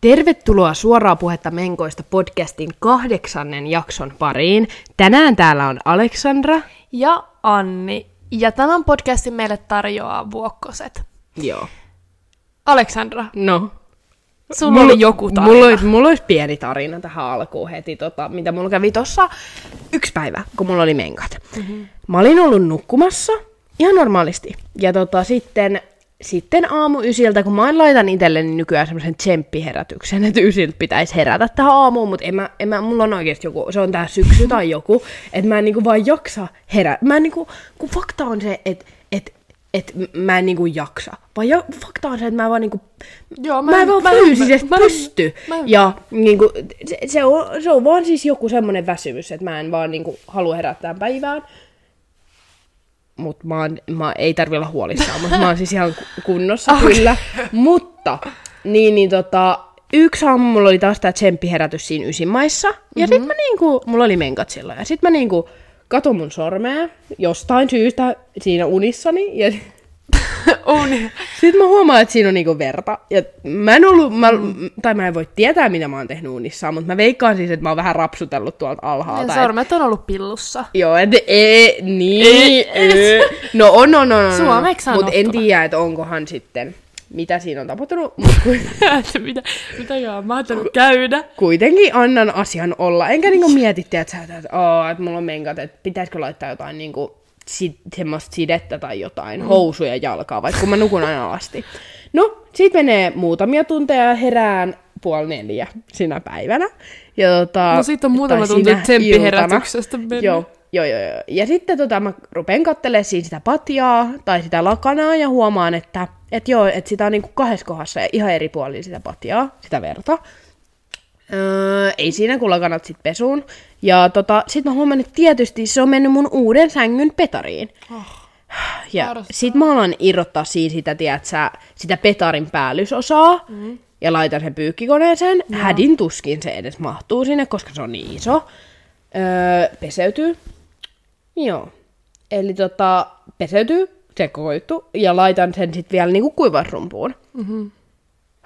Tervetuloa suoraa puhetta Menkoista podcastin kahdeksannen jakson pariin. Tänään täällä on Aleksandra. Ja Anni. Ja tämän podcastin meille tarjoaa Vuokkoset. Joo. Aleksandra, No. sulla Mulla- oli joku tarina. Mulla olisi, mulla olisi pieni tarina tähän alkuun heti, tota, mitä mulla kävi tossa yksi päivä, kun mulla oli menkat. Mm-hmm. Mä olin ollut nukkumassa ihan normaalisti. Ja tota, sitten, sitten aamu ysiltä, kun mä laitan itselleni nykyään semmoisen tsemppiherätyksen, että ysiltä pitäisi herätä tähän aamuun, mutta en mä, en mä, mulla on oikeasti joku, se on tää syksy tai joku, että mä en niinku vaan jaksa herää. Mä en niinku, kun fakta on se, että et, et mä en niinku jaksa. Vaan jo, fakta on se, että mä vaan niinku Joo, mä, mä en vaan mä fyysisesti. Mä pysty. Mä ymmärrän. ja niinku, se, se, on, se on vaan siis joku semmonen väsymys, että mä en vaan niinku halua herättää päivään. Mut mä, oon, mä ei tarvi olla huolissaan, mutta mä oon siis ihan ku- kunnossa okay. kyllä. Mutta, niin, niin tota, yksi aamu mulla oli taas tää tsemppiherätys siinä ysimaissa. Ja mm-hmm. sit mä niinku, mulla oli menkat silloin. Ja sit mä niinku katon mun sormea jostain syystä siinä unissani. Ja On. sitten mä huomaan, että siinä on niinku verta. Ja mä en ollut, mä, tai mä en voi tietää, mitä mä oon tehnyt unissaan, mutta mä veikkaan siis, että mä oon vähän rapsutellut tuolta alhaalta. Ja sormet on ollut pillussa. Et, joo, et e, niin, e, No on, on, on, on. Suomeksi Mutta en tiedä, että onkohan sitten, mitä siinä on tapahtunut. Mitä, mitä joo, mä ajattelin käydä. kuitenkin annan asian olla. Enkä niinku mieti, että, että, että, oo, että mulla on menkat, että pitäisikö laittaa jotain niinku, si, semmoista sidettä tai jotain, mm. housuja jalkaa, vaikka kun mä nukun aina alasti. No, sit menee muutamia tunteja ja herään puoli neljä sinä päivänä. Ja tota, No sit on muutama tunti tsemppiherätyksestä mennyt. Joo, joo, joo, joo. Ja sitten tota, mä rupean kattelemaan siinä sitä patjaa tai sitä lakanaa ja huomaan, että et joo, että sitä on niinku kahdessa kohdassa ja ihan eri puolilla sitä patjaa, sitä verta. Öö, ei siinä, kun lakanat sit pesuun. Ja tota, sit mä huomaan, että tietysti se on mennyt mun uuden sängyn petariin. Oh, Ja Ärsyttävää. sit mä alan irrottaa siinä sitä, tiedätkö, sitä petarin päällysosaa. Mm. Ja laitan sen pyykkikoneeseen. No. Hädin tuskin se edes mahtuu sinne, koska se on niin iso. Öö, peseytyy. Joo. Eli tota, peseytyy se koko juttu. Ja laitan sen sitten vielä niinku kuivausrumpuun. Mm-hmm.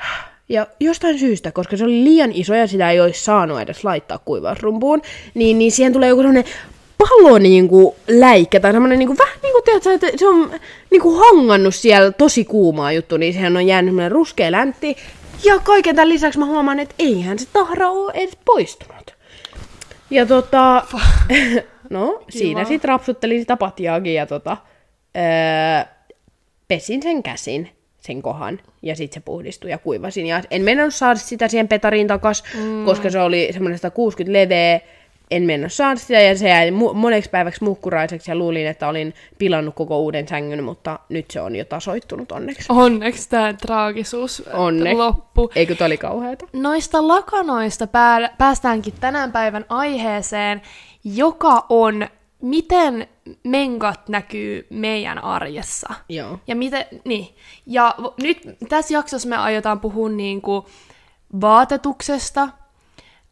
Ja jostain syystä, koska se oli liian iso ja sitä ei olisi saanut edes laittaa kuivausrumpuun, niin, niin siihen tulee joku sellainen palo niinku läikkä tai semmoinen niinku, vähän niinku, tiedätkö, että se on niinku hangannut siellä tosi kuumaa juttu, niin sehän on jäänyt semmoinen ruskea läntti. Ja kaiken tämän lisäksi mä huomaan, että eihän se tahra ole edes poistunut. Ja tota, no siinä sitten rapsuttelin sitä patjaakin ja tota, öö, pesin sen käsin, sen kohan, ja sitten se puhdistui ja kuivasin. Ja en mennnyt saada sitä siihen petariin takas, mm. koska se oli semmoinen 160 leveä, en mennä saada sitä, ja se jäi mu- moneksi päiväksi muhkuraiseksi, ja luulin, että olin pilannut koko uuden sängyn, mutta nyt se on jo tasoittunut onneksi. Onneksi tämä traagisuus Onneksi. loppu. Eikö toi oli kauheata? Noista lakanoista pää- päästäänkin tänään päivän aiheeseen, joka on, miten menkat näkyy meidän arjessa. Joo. Ja, miten, niin. ja nyt tässä jaksossa me aiotaan puhua niinku vaatetuksesta,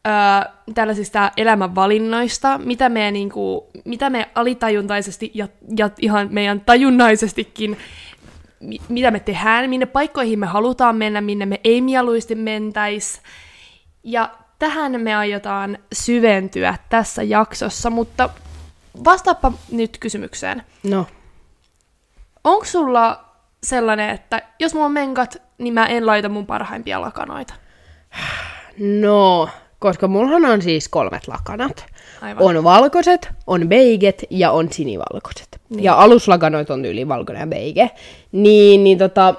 öö, tällaisista elämänvalinnoista, mitä me, niinku, mitä me alitajuntaisesti ja, ja ihan meidän tajunnaisestikin, mi- mitä me tehdään, minne paikkoihin me halutaan mennä, minne me ei mieluisesti mentäisi. Ja tähän me aiotaan syventyä tässä jaksossa, mutta vastaappa nyt kysymykseen. No, Onko sulla sellainen, että jos mulla on menkat, niin mä en laita mun parhaimpia lakanoita? no, koska mullahan on siis kolmet lakanat. Aivan. On valkoiset, on beiget ja on sinivalkoiset. Niin. Ja aluslakanoit on yli valkoinen ja beige. Niin, niin tota,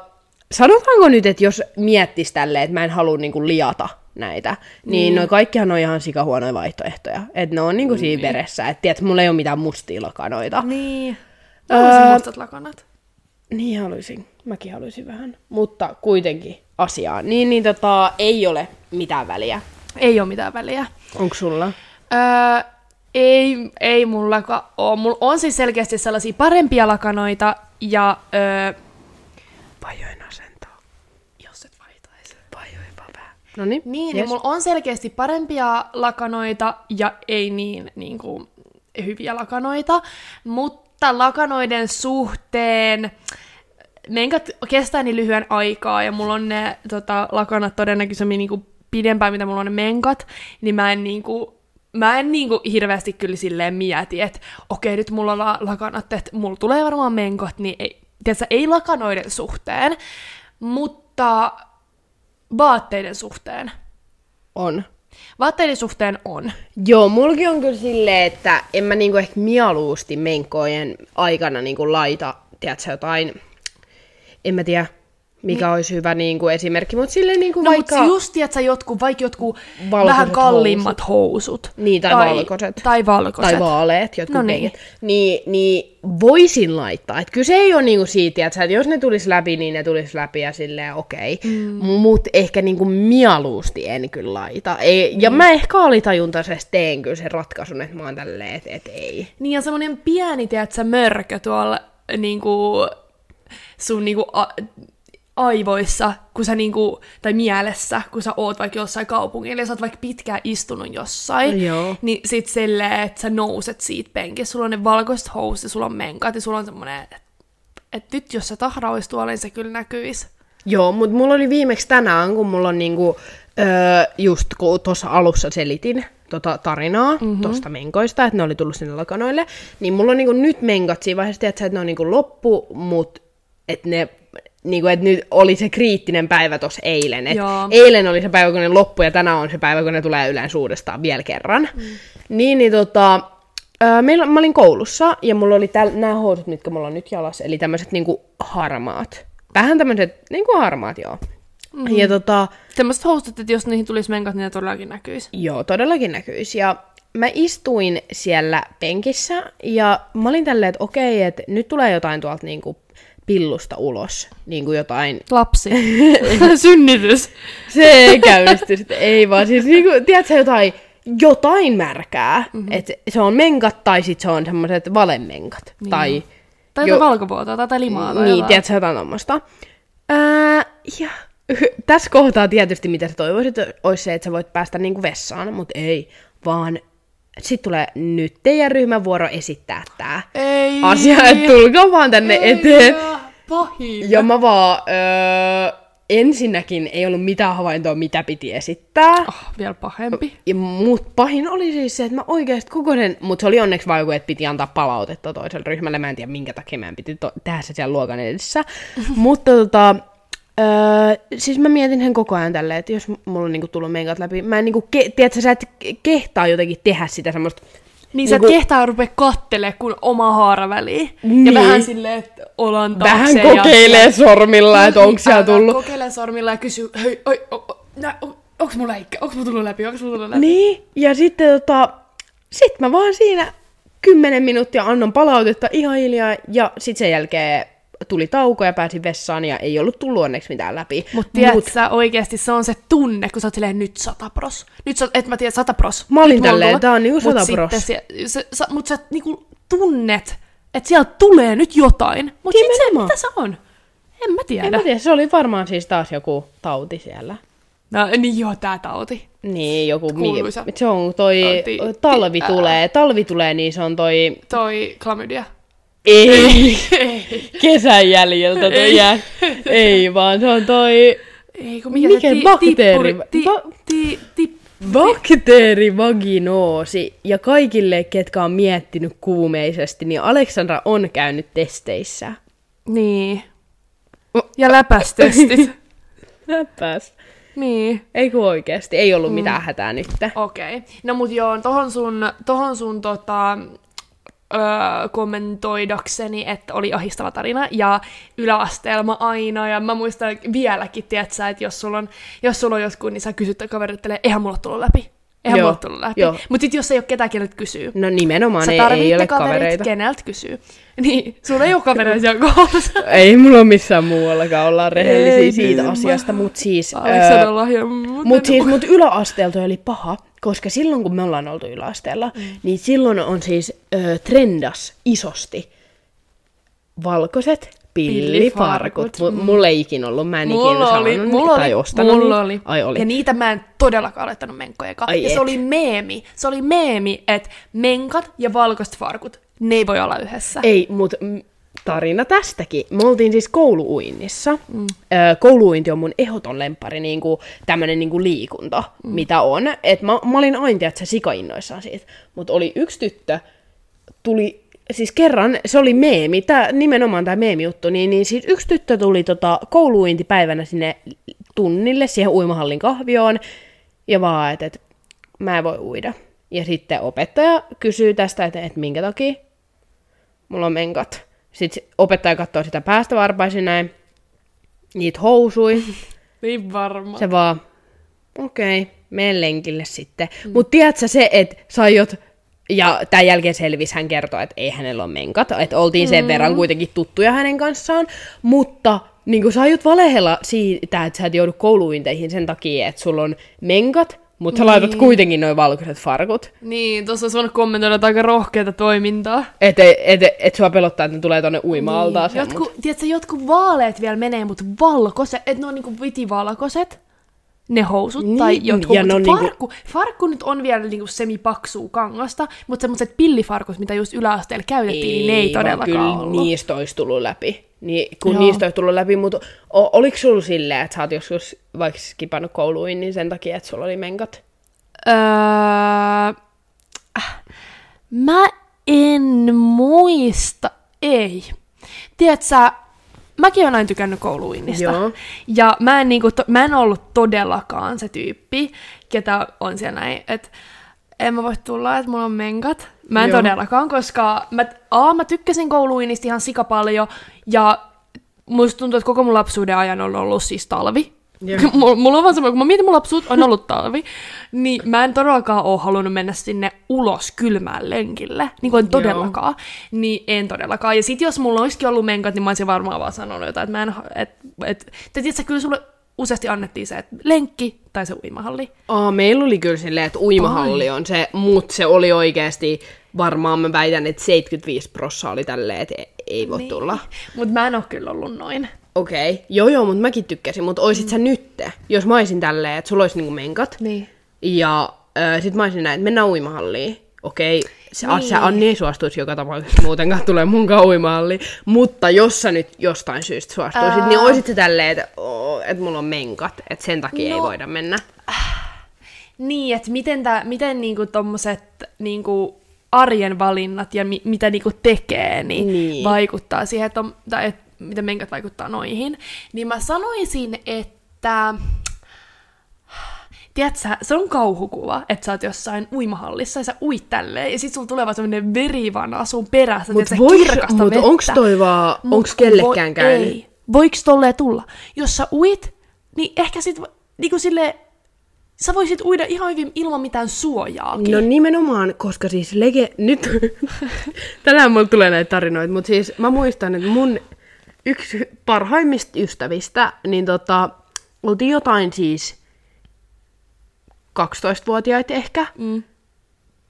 sanotaanko nyt, että jos miettis tälleen, että mä en halua niinku liata näitä, niin mm. no kaikkihan on ihan sikahuonoja vaihtoehtoja. Että ne on niinku siinä veressä. Että tiedät, mulla ei ole mitään mustia lakanoita. Niin. Mä haluaisin Öö, mustat lakanat. Niin haluaisin. Mäkin haluaisin vähän. Mutta kuitenkin asiaan. Niin, niin tota, ei ole mitään väliä. Ei ole mitään väliä. Onko sulla? Öö, ei, ei mullakaan ole. Mulla on siis selkeästi sellaisia parempia lakanoita, ja öö, asentoa. jos et vaihtaisi. Pajoipa vähän. No niin, Niin, niin mulla on selkeästi parempia lakanoita ja ei niin, niin kuin, hyviä lakanoita, mutta lakanoiden suhteen menkat kestää niin lyhyen aikaa ja mulla on ne tota, lakanat todennäköisemmin niin kuin pidempään, mitä mulla on ne menkat, niin mä en niinku, mä en niinku hirveästi kyllä silleen mieti, että okei, nyt mulla on la- lakanat, että mulla tulee varmaan menkot, niin ei, tiedätkö, ei lakanoiden suhteen, mutta vaatteiden suhteen. On. Vaatteiden suhteen on. Joo, mulki on kyllä silleen, että en mä niinku ehkä mieluusti menkkojen aikana niinku laita, tiedätkö, jotain, en mä tiedä, mikä niin. olisi hyvä niinku esimerkki, mutta silleen niinku No vaikka... mutta just, tiedätkö, jotkut, vaikka jotkut Valkoiset vähän kalliimmat housut. Niin, tai valkoiset. Tai valkoiset. tai vaaleet, jotkut No no niin. niin. niin, niin voisin laittaa. Et kyse ei ole niinku siitä, että jos ne tulisi läpi, niin ne tulisi läpi ja silleen okei. Okay. Mm. Mutta ehkä niinku mieluusti en kyllä laita. Ei, ja mä ehkä alitajuntaisesti teen kyllä sen ratkaisun, että mä oon tälleen, että et ei. Niin ja semmonen pieni, tiedätkö, mörkö tuolla niinku, sun niinku, a, aivoissa, kun sä niinku, tai mielessä, kun sä oot vaikka jossain kaupungilla ja sä oot vaikka pitkään istunut jossain, Joo. niin sit silleen, että sä nouset siitä penkistä, sulla on ne valkoiset housut ja sulla on menkat ja sulla on semmonen, että et nyt jos sä tahraois tuolla, niin se kyllä näkyis. Joo, mutta mulla oli viimeksi tänään, kun mulla on niinku, öö, just kun tuossa alussa selitin tota tarinaa mm-hmm. tuosta menkoista, että ne oli tullut sinne lakanoille, niin mulla on niinku nyt menkat siinä vaiheessa, että ne on niinku loppu, mutta että ne niinku, et nyt oli se kriittinen päivä tuossa eilen. Et Joo. eilen oli se päivä, kun ne loppu, ja tänään on se päivä, kun ne tulee yleensä uudestaan vielä kerran. Mm. Niin, niin tota, öö, meillä, mä olin koulussa, ja mulla oli täl, nämä housut, mitkä mulla on nyt jalassa, eli tämmöiset niinku harmaat. Vähän tämmöiset niinku harmaat, joo. Mm-hmm. Ja tota, Semmoiset housut, että jos niihin tulisi menkat, niin ne todellakin näkyis. Joo, todellakin näkyisi. Ja mä istuin siellä penkissä ja mä olin tälleen, että okei, että nyt tulee jotain tuolta niinku pillusta ulos. Niinku jotain... Lapsi. Synnytys. Se ei käynnisty sitten, ei vaan. Siis niinku, tiedätkö jotain, jotain märkää. Mm-hmm. Että se on menkat tai sit se on semmoiset valemenkat. Niin. Tai Tai Jo- valkopuolta tai limaa. Tai niin, jotain. tiedätkö jotain tommoista. Ää, ja tässä kohtaa tietysti, mitä sä toivoisit, olisi se, että sä voit päästä niinku vessaan, mutta ei, vaan sitten tulee nyt teidän ryhmän vuoro esittää tää Ei. asia, että tulkaa vaan tänne Ei, eteen. Pahin. Ja mä vaan, öö, ensinnäkin ei ollut mitään havaintoa, mitä piti esittää. Oh, vielä pahempi. Ja mut pahin oli siis se, että mä oikeasti koko sen, mutta se oli onneksi vaan joku, että piti antaa palautetta toiselle ryhmälle. Mä en tiedä minkä takia meidän piti to- tehdä se siellä luokan edessä. mutta tota, öö, siis mä mietin sen koko ajan tälleen, että jos mulla on niinku tullut meikat läpi, mä en niinku, ke- tiedätkö, sä et kehtaa jotenkin tehdä sitä semmoista Niin sä et Niinku- kehtaa rupea kattele kun oma haara väliin. Niin. Ja vähän silleen, että olan taakse. vähän ja- kokeilee sormilla, että onko siellä tullut. Kokeile sormilla ja kysy, hei, oi, o, o, nä, o, onks mulla läikkä, onks mulla tullut läpi, onks mulla tullut läpi? Niin, ja sitten tota, sit mä vaan siinä kymmenen minuuttia annan palautetta ihan hiljaa, ja sitten sen jälkeen tuli tauko ja pääsin vessaan, ja ei ollut tullut onneksi mitään läpi. Mut tiedät sä oikeesti, se on se tunne, kun sä oot silleen nyt sata pros. Nyt sä, et mä tiedä, sata pros. Mä olin tälleen, tää on niinku Mut 100 pros. Se, se, sä, mut sä niinku tunnet, että sieltä tulee nyt jotain. Mut sit se, mitä se on? En mä tiedä. En mä tiedä, se oli varmaan siis taas joku tauti siellä. No niin joo, tää tauti. Niin, joku, Kuuluisa. mi- se on toi, Tauti. talvi Ää. tulee, talvi tulee, niin se on toi, Toi klamydia. Ei, kesän jäljiltä toi jää. Ei, vaan se on toi Ei, kun mikä, Mikä se ti, bakteeri- tippuri- ti, va- ti, ti, bakteerivaginoosi. Ja kaikille, ketkä on miettinyt kuumeisesti, niin Aleksandra on käynyt testeissä. niin. Ja läpästestit. Läpäs. niin. Ei kun oikeasti, ei ollut mitään hätää nyt. Okei. Okay. No mut joo, tohon sun, tohon sun tota, öö, kommentoidakseni, että oli ahistava tarina, ja yläasteella mä aina, ja mä muistan vieläkin, tiedätkö, että jos sulla on, jos sulla on jotkut, niin sä kysyt kaverille, eihän mulla tullut läpi. Eihän Joo, mulla tullut läpi. joo. Mut sit jos ei ole ketään, keneltä kysyy, No nimenomaan sä ei, ei ole kaverit, kavereita. keneltä kysyy. Niin, sulla ei ole kavereita siellä koulussa. Ei mulla ole missään muuallakaan, ollaan rehellisiä Ei siitä niin, asiasta, mutta siis... Öö, lahja, mut siis mut yläasteelta oli paha, koska silloin kun me ollaan oltu yläasteella, mm. niin silloin on siis ö, trendas isosti valkoiset pillifarkut. Pillifarkut, M- mulla ei ikinä ollut, mä en ikinä Mulla oli, saanut mulla tai oli, ostanut mulla oli. Ai oli. Ja niitä mä en todellakaan laittanut menkkoja. Ja et. se oli meemi. Se oli meemi, että menkat ja valkoiset farkut, ne ei voi olla yhdessä. Ei, mut mm, tarina tästäkin. Me oltiin siis kouluuinnissa. Mm. Kouluuinti on mun ehdoton lempari, niinku, tämmönen niinku liikunta, mm. mitä on. Et mä, mä olin aina, että se sikainnoissaan siitä. Mutta oli yksi tyttö, tuli, siis kerran, se oli meemi, tää, nimenomaan tämä meemi-juttu, niin, niin siis yksi tyttö tuli tota, kouluuintipäivänä sinne tunnille, siihen uimahallin kahvioon, ja vaan, että et, mä en voi uida. Ja sitten opettaja kysyy tästä, että et minkä takia mulla on menkat. Sitten opettaja katsoo sitä päästä varpaisin näin, niitä housui. Niin varma. Se vaan, okei, okay, mene lenkille sitten. Mm. Mutta tiedätkö se, että sä aiot, ja tämän jälkeen selvisi, hän kertoi, että ei hänellä ole menkat, että oltiin sen mm. verran kuitenkin tuttuja hänen kanssaan, mutta niin kuin sä aiot valehella siitä, että sä et joudu kouluinteihin sen takia, että sulla on menkat, mutta sä Niin. laitat kuitenkin noin valkoiset farkut. Niin, tuossa olisi voinut kommentoida aika rohkeata toimintaa. Että et, et, et sua pelottaa, että ne tulee tonne uima-altaaseen. Niin. Jotkut, tiedätkö, jotkut vaaleet vielä menee, mutta valkoiset, että ne on niinku vitivalkoiset, ne housut Niin, tai jotkut. ja ne Mutta on niinku- farkku, farkku nyt on vielä niinku semipaksua kangasta, mutta semmoiset pillifarkut, mitä just yläasteella käytettiin, niin ne ei todellakaan kyllä ollut. niistä olisi tullut läpi. Niin, kun Joo. niistä olisi tullut läpi, mutta o, oliko sulla silleen, että sä oot joskus vaikka skipannut kouluin, niin sen takia, että sulla oli menkat? Öö, äh, mä en muista, ei. Tiedätkö, mäkin olen aina tykännyt kouluinnista. Joo. Ja mä en, niinku, to, mä en ollut todellakaan se tyyppi, ketä on siellä näin, että en mä voi tulla, että mulla on menkat. Mä en Joo. todellakaan, koska mä, a, mä tykkäsin kouluinnista ihan sika paljon, ja musta tuntuu, että koko mun lapsuuden ajan on ollut siis talvi. Joo. mulla, on vaan semmoinen, kun mä mietin mun lapsuut, on ollut talvi, niin mä en todellakaan ole halunnut mennä sinne ulos kylmään lenkille. Niin kuin en todellakaan. Niin en todellakaan. Ja sit jos mulla olisikin ollut menkat, niin mä olisin varmaan vaan sanonut jotain, että mä en, et, et, te tiedätkö, kyllä sulle useasti annettiin se, että lenkki tai se uimahalli. Aa, meillä oli kyllä silleen, että uimahalli on se, mutta se oli oikeasti, varmaan mä väitän, että 75 prossaa oli tälleen, että ei voi niin. tulla. Mutta mä en ole kyllä ollut noin. Okei, okay. joo joo, mutta mäkin tykkäsin, mutta oisit sä nytte, jos mä olisin tälleen, että sulla olisi niinku menkat, Niin. ja äh, sit mä olisin näin, että mennään uimahalliin. Okei, se, niin. Se Anni ei suostuisi joka tapauksessa muutenkaan tulee munkaan uimahalliin, mutta jos sä nyt jostain syystä suostuisit, Ää. niin oisit sä tälleen, että, oo, että mulla on menkat, että sen takia no. ei voida mennä. Niin, että miten, tää, miten niinku tommoset niinku arjen valinnat ja mi, mitä niinku tekee, niin, Niin. niin. vaikuttaa siihen, että, on, tai et, miten menkät vaikuttaa noihin. Niin mä sanoisin, että... Tiedätkö, se on kauhukuva, että sä oot jossain uimahallissa ja sä uit tälleen, ja sit sulla tulee vaan semmonen verivana sun perässä, Mutta tiedätkö, voiko, kirkasta mut vettä. onks toi vaan, Mut onks kellekään voi- käynyt? Ei. Voiko tolleen tulla? Jos sä uit, niin ehkä sit vo- niinku sille sä voisit uida ihan hyvin ilman mitään suojaakin. No nimenomaan, koska siis lege... Nyt... Tänään mulla tulee näitä tarinoita, mutta siis mä muistan, että mun yksi parhaimmista ystävistä, niin tota, oltiin jotain siis 12-vuotiaita ehkä. Mm.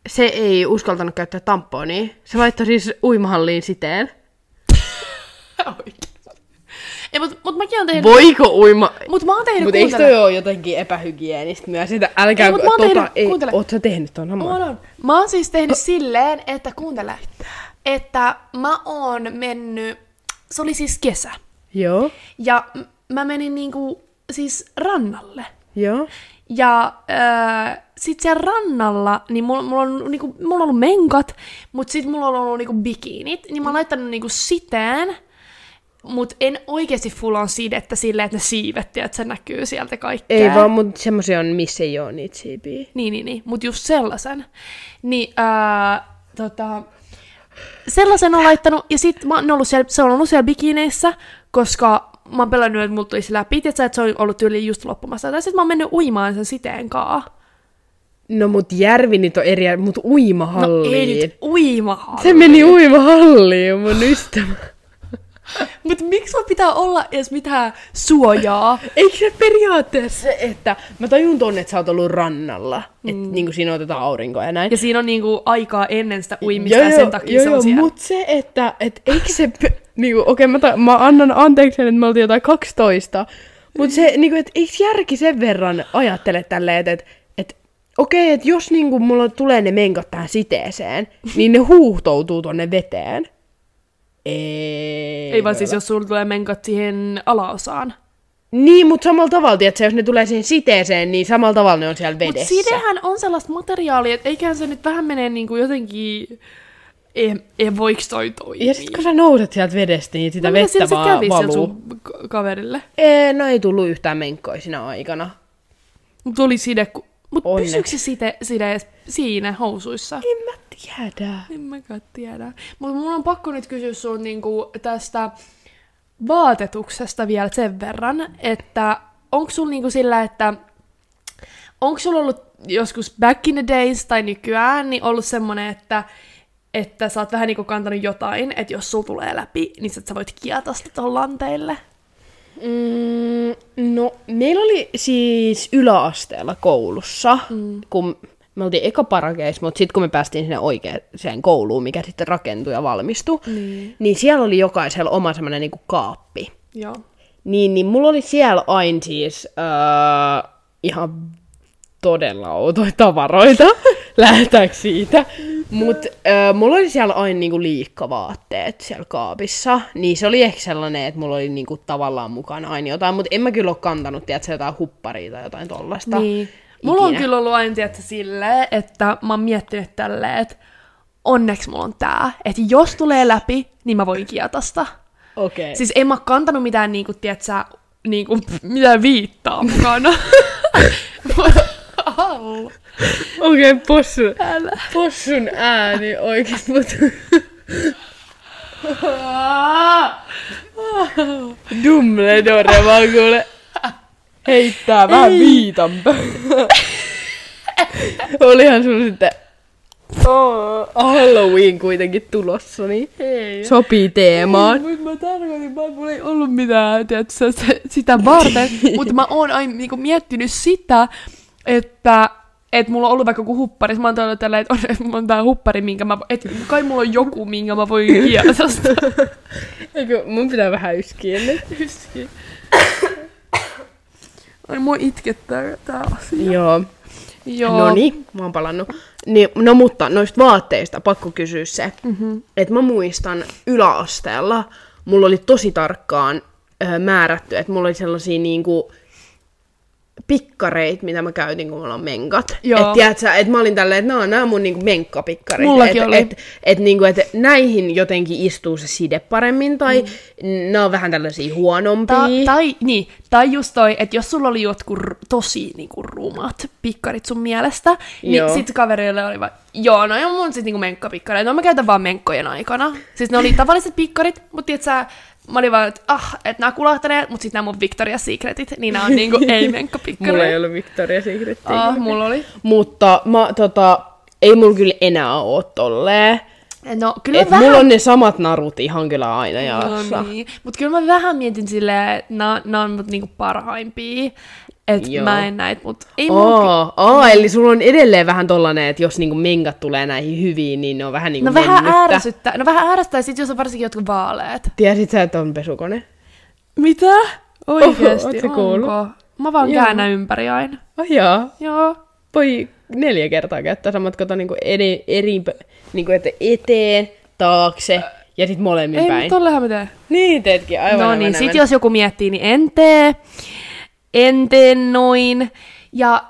Se ei uskaltanut käyttää tamponia. Se laittoi siis uimahalliin siteen. Ei, mut, mut mäkin oon tehnyt... Voiko uima... Mut mä oon tehnyt, Mutta eikö kuuntele. toi ole jotenkin epähygienistä myös? Sitä, älkää... Ei, mut mä oon tota, tehnyt- ei, kuuntele. oot sä tehnyt ton On, saman? on. Mä oon siis tehnyt silleen, että kuuntele, että mä oon mennyt, se oli siis kesä, Joo, ja mä menin niinku siis rannalle. joo. Ja äh, sit siellä rannalla, niin mulla, mulla, on, niinku, mulla on ollut menkat, mut sit mulla on ollut niinku bikinit, niin mä oon laittanut niinku siteen, mut en oikeasti full on sidettä silleen, että ne siivet, että se näkyy sieltä kaikkea. Ei vaan, mutta semmosia on, missä ei oo niitä siipiä. Niin, niin, niin. Mutta just sellaisen. Niin, ää, tota, sellaisen on laittanut, ja sit mä oon ollut siellä, se on ollut siellä bikineissä, koska mä oon pelannut, että mulla tulisi läpi, tiiätkö, että se on ollut tyyli just loppumassa. Tai sit mä oon mennyt uimaan sen siteen kaa. No mut järvi nyt on eri, mut No uimahalliin. ei nyt uimahalli. Se meni uimahalliin, mun ystävä. Mut miksi sulla pitää olla edes mitään suojaa? Eikö se periaatteessa se, että mä tajun tonne, että sä oot ollut rannalla, mm. että niinku siinä otetaan aurinkoa ja näin. Ja siinä on niinku aikaa ennen sitä uimista, ja sen takia joo, se on joo, siellä. mut se, että et eikö se, niinku, okei okay, mä, ta- mä annan anteeksi, että me oltiin jotain 12, mut se, niinku, että eikö järki sen verran ajattele tälleen, että et, et, okei, okay, että jos niinku mulla tulee ne menkat tähän siteeseen, niin ne huuhtoutuu tonne veteen. Ei, Ei vaan siis, jos sulla tulee menkat siihen alaosaan. Niin, mutta samalla tavalla, tiedätkö, jos ne tulee siihen siteeseen, niin samalla tavalla ne on siellä Mutta vedessä. sidehän on sellaista materiaalia, että eiköhän se nyt vähän menee niinku jotenkin... Ei, ei voiko toi toimia? Ja sit kun sä nouset sieltä vedestä, niin sitä No, vettä vaan kävi valuu. sun kaverille? Ei, no ei tullut yhtään menkkoja siinä aikana. Mutta oli side, ku... Mut Onneksi. pysyykö se side, side siinä housuissa? En mä tiedä. En mäkään tiedä. Mutta mun on pakko nyt kysyä sun niinku tästä vaatetuksesta vielä sen verran, että onko sulla niinku sillä, että onko sulla ollut joskus back in the days tai nykyään niin ollut semmonen, että että sä oot vähän niinku kantanut jotain, että jos sul tulee läpi, niin sit sä voit kietasta tuohon lanteille. Mm, no, meillä oli siis yläasteella koulussa, mm. kun me oltiin eka parakeis, mutta sitten kun me päästiin sinne oikeaan kouluun, mikä sitten rakentui ja valmistui, Niin. niin siellä oli jokaisella oma semmoinen niinku kaappi. Joo. Niin, niin mulla oli siellä aina siis äh, ihan todella outoja tavaroita, lähdetäänkö siitä. Mutta äh, mulla oli siellä aina niinku liikkavaatteet siellä kaapissa, niin se oli ehkä sellainen, että mulla oli niinku tavallaan mukana aina jotain, mutta en mä kyllä ole kantanut, tiedätkö, jotain hupparia tai jotain tollasta. Niin. Mulla on kyllä ollut aina tietysti silleen, että mä oon miettinyt tälleen, että onneksi mulla on tää, että jos tulee läpi, niin mä voin kietasta. Okei. Okay. Siis en mä kantanut mitään niinku, tiedätkö, niinku, mitään viittaa mukana. Okei, okay, possun, Älä. possun ääni oikeesti, mutta Dumbledore vaan kuule heittää vähän viitan. Olihan sun sitten oh, Halloween kuitenkin tulossa, niin Ei. sopii teemaan. Mutta mä tarkoitin, että mulla ei ollut mitään tiedätkö, sitä varten, mutta mä oon aina niinku, miettinyt sitä, että et mulla on ollut vaikka joku huppari, mä oon tällä, että on, että mulla on tää huppari, minkä mä, et kai mulla on joku, minkä mä voin kieltästä. Eikö, mun pitää vähän yskiä nyt. Ai mua itkettää tää asia. Joo. Joo. No niin, mä oon palannut. Niin, no mutta noista vaatteista pakko kysyä se, mm-hmm. että mä muistan yläasteella, mulla oli tosi tarkkaan ö, määrätty, että mulla oli sellaisia niinku pikkareit, mitä mä käytin, kun mulla on menkat. Joo. Että tiedätkö, että mä olin tälleen, että nämä on, nämä mun niinku menkkapikkarit. Mullakin et, oli. Et, et, niinku, et näihin jotenkin istuu se side paremmin, tai mm. nämä on vähän tällaisia huonompia. Ta- tai, niin, tai just toi, että jos sulla oli jotkut tosi niinku, rumat pikkarit sun mielestä, niin Joo. sit kaverille oli vaan, joo, no on mun sit niinku menkkapikkareita, no mä käytän vaan menkkojen aikana. Siis ne oli tavalliset pikkarit, mutta tiedät sä, mä olin vaan, että ah, että nämä kulahtaneet, mutta sitten nämä mun Victoria's Secretit, niin nämä on niinku ei menkkapikkareita. Mulla ei ollut Victoria's Secret. Ah, mulla oli. Mutta mä, tota, ei mulla kyllä enää oo tolleen. No kyllä Et vähän... mulla on ne samat narut ihan kyllä aina jalassa. No niin, mutta kyllä mä vähän mietin silleen, että nämä on mut niinku parhaimpia. Että Joo. mä en näitä, mutta ei Oo, oo, eli sulla on edelleen vähän tollanen, että jos niinku menkat tulee näihin hyviin, niin ne on vähän niinku No vähän mennyttä. ärsyttää. No vähän ärsyttää, sit jos on varsinkin jotkut vaaleet. Tiesit sä, että on pesukone? Mitä? Oikeesti, sä kuullut? onko? Mä vaan Joo. käännän ympäri aina. Oh jaa. Joo. Voi neljä kertaa käyttää samat kato niinku eri, eri niinku että eteen, taakse ja sit molemmin Ei, päin. mutta tollehan mä teen. Niin teetkin, aivan no niin, sit jos joku miettii, niin en tee. En tee noin. Ja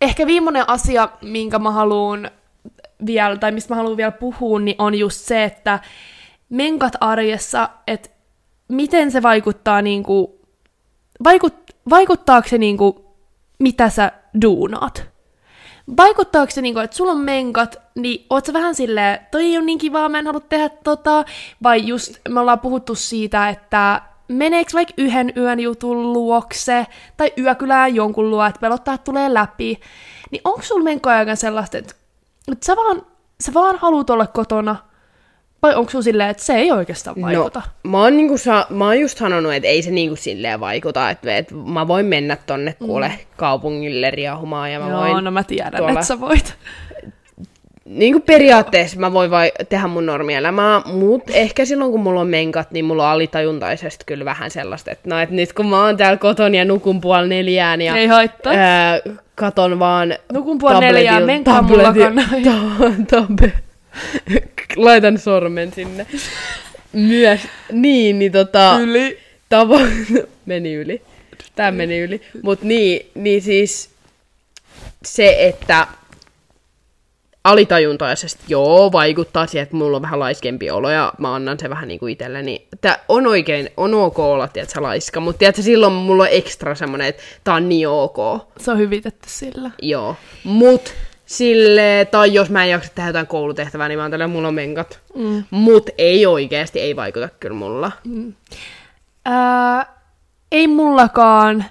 ehkä viimeinen asia, minkä mä haluan vielä, tai mistä mä haluan vielä puhua, niin on just se, että menkat arjessa, että miten se vaikuttaa niinku, vaikut, vaikuttaako se niinku, mitä sä duunaat? Vaikuttaako se niinku, että sulla on menkat, niin oot sä vähän silleen, toi ei ole niin kivaa, mä en halua tehdä tota, vai just me ollaan puhuttu siitä, että meneekö vaikka yhden yön jutun luokse, tai yökylään jonkun luo, että pelottaa, että tulee läpi, niin onko sulla menkkoja aika sellaista, että, että sä vaan, sä vaan haluut olla kotona, vai onko sulla silleen, että se ei oikeastaan vaikuta? No, mä oon, niinku sa- mä oon just sanonut, että ei se niinku silleen vaikuta, että, että mä voin mennä tonne kuule kaupungille riahumaan ja mä Mm. Joo, voin... no mä tiedän, tuolla- että sä voit. Niin kuin periaatteessa mä voin vai- tehdä mun normielämää, mutta ehkä silloin kun mulla on menkat, niin mulla on alitajuntaisesti kyllä vähän sellaista, että no, et nyt kun mä oon täällä kotona ja nukun puoli neljään ja Ei haittaa. ää, katon vaan Nukun puoli neljään, menkaa mulla tabletil- kanssa. ta- tabe- Laitan sormen sinne. myös, niin, niin tota... Yli. Tavo... meni yli. Tää meni yli. Mut niin, niin siis se, että alitajuntaisesti joo, vaikuttaa siihen, että mulla on vähän laiskempi olo ja mä annan se vähän niinku itselleni. Tää on oikein, on ok olla, tiedätkö, laiska, mutta tiedätkö, silloin mulla on ekstra semmonen, että tää on niin ok. Se on hyvitetty sillä. Joo. Mut sille, tai jos mä en jaksa tehdä jotain koulutehtävää, niin mä ajattelen, mulla on menkat. Mm. Mut ei oikeasti, ei vaikuta kyllä mulla. Mm. Ää, ei mullakaan,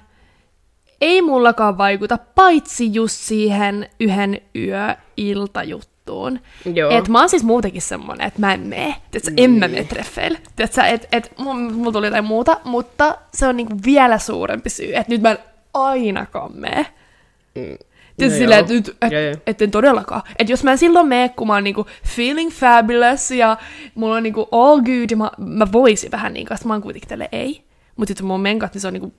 ei mullakaan vaikuta, paitsi just siihen yhden yö-iltajuttuun. Joo. Et mä oon siis muutenkin semmonen, että mä en mene. Tiedätkö, en mä mene treffeille. Tiedätkö, et, et mulla tuli jotain muuta, mutta se on niinku vielä suurempi syy, että nyt mä en ainakaan mene. Mm. Tietysti No silleen, että nyt, et, joo. et en todellakaan. Että jos mä en silloin mene, kun mä oon niinku feeling fabulous ja mulla on niinku all good ja mä, mä voisin vähän niin kanssa, mä oon kuitenkin tälle ei. Mutta sitten mun menkat, niin se on niinku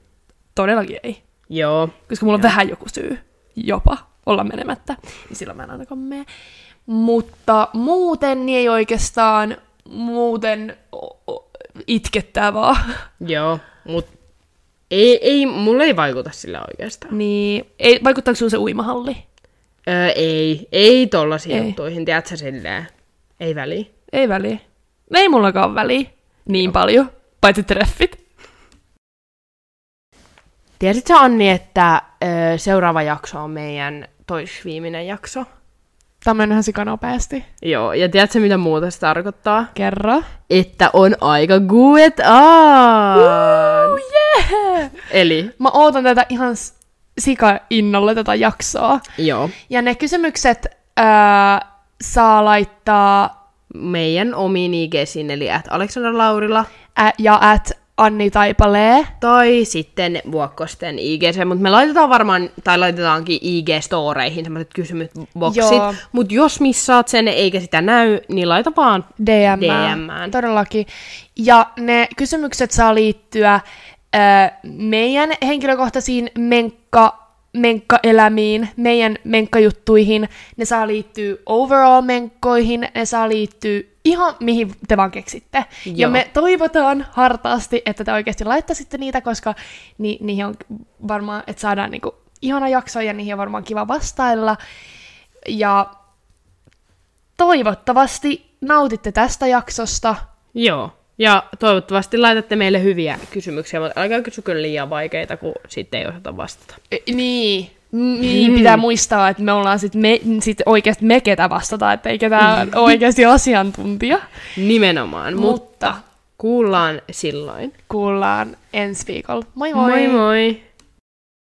todellakin ei. Joo. Koska mulla on vähän joku syy jopa olla menemättä. Niin silloin mä en ainakaan mene. Mutta muuten niin ei oikeastaan, muuten itkettää vaan. Joo. Mut ei, ei, mulla ei vaikuta sillä oikeastaan. niin, ei, vaikuttaako sulla se uimahalli? Öö, ei, ei tollasiin Ei. juttuihin, tiedätkö silleen. Ei väliä. Ei väliä. Ei mullakaan väliä. Niin paljon. Paitsi treffit. Tiesitkö Anni, että ö, seuraava jakso on meidän toisviimeinen jakso? Tämä on ihan sikanopeasti. Joo, ja tiedätkö mitä muuta se tarkoittaa? Kerro. Että on aika guet on! Oh, yeah! Eli, Mä ootan tätä ihan s- sika-innolla tätä jaksoa. joo, Ja ne kysymykset ää, saa laittaa meidän omiin IGsiin, eli at Aleksandra Laurila, ä, ja at Anni Taipalee. tai sitten Vuokkosten IGC, mutta me laitetaan varmaan, tai laitetaankin IG-storeihin semmoiset kysymysboksit, mutta jos missaat sen eikä sitä näy, niin laita vaan DM. DMään. Todellakin. Ja ne kysymykset saa liittyä meidän henkilökohtaisiin menkka, menkkaelämiin, meidän menkkajuttuihin. Ne saa liittyä overall-menkkoihin, ne saa liittyä ihan mihin te vaan keksitte. Ja Joo. me toivotaan hartaasti, että te oikeasti laittaisitte niitä, koska ni, niihin on varmaan, että saadaan niinku ihana jakso ja niihin on varmaan kiva vastailla. Ja toivottavasti nautitte tästä jaksosta. Joo. Ja toivottavasti laitatte meille hyviä kysymyksiä, mutta älkää kysy kyllä liian vaikeita, kun sitten ei osata vastata. E, Niin. Niin, pitää muistaa, että me ollaan sit, me, sit oikeasti me ketä vastata, että ei ketään ole oikeasti asiantuntija. Nimenomaan, mutta, Mutta kuullaan silloin. kuullaan ensi viikolla. Moi moi! moi! moi.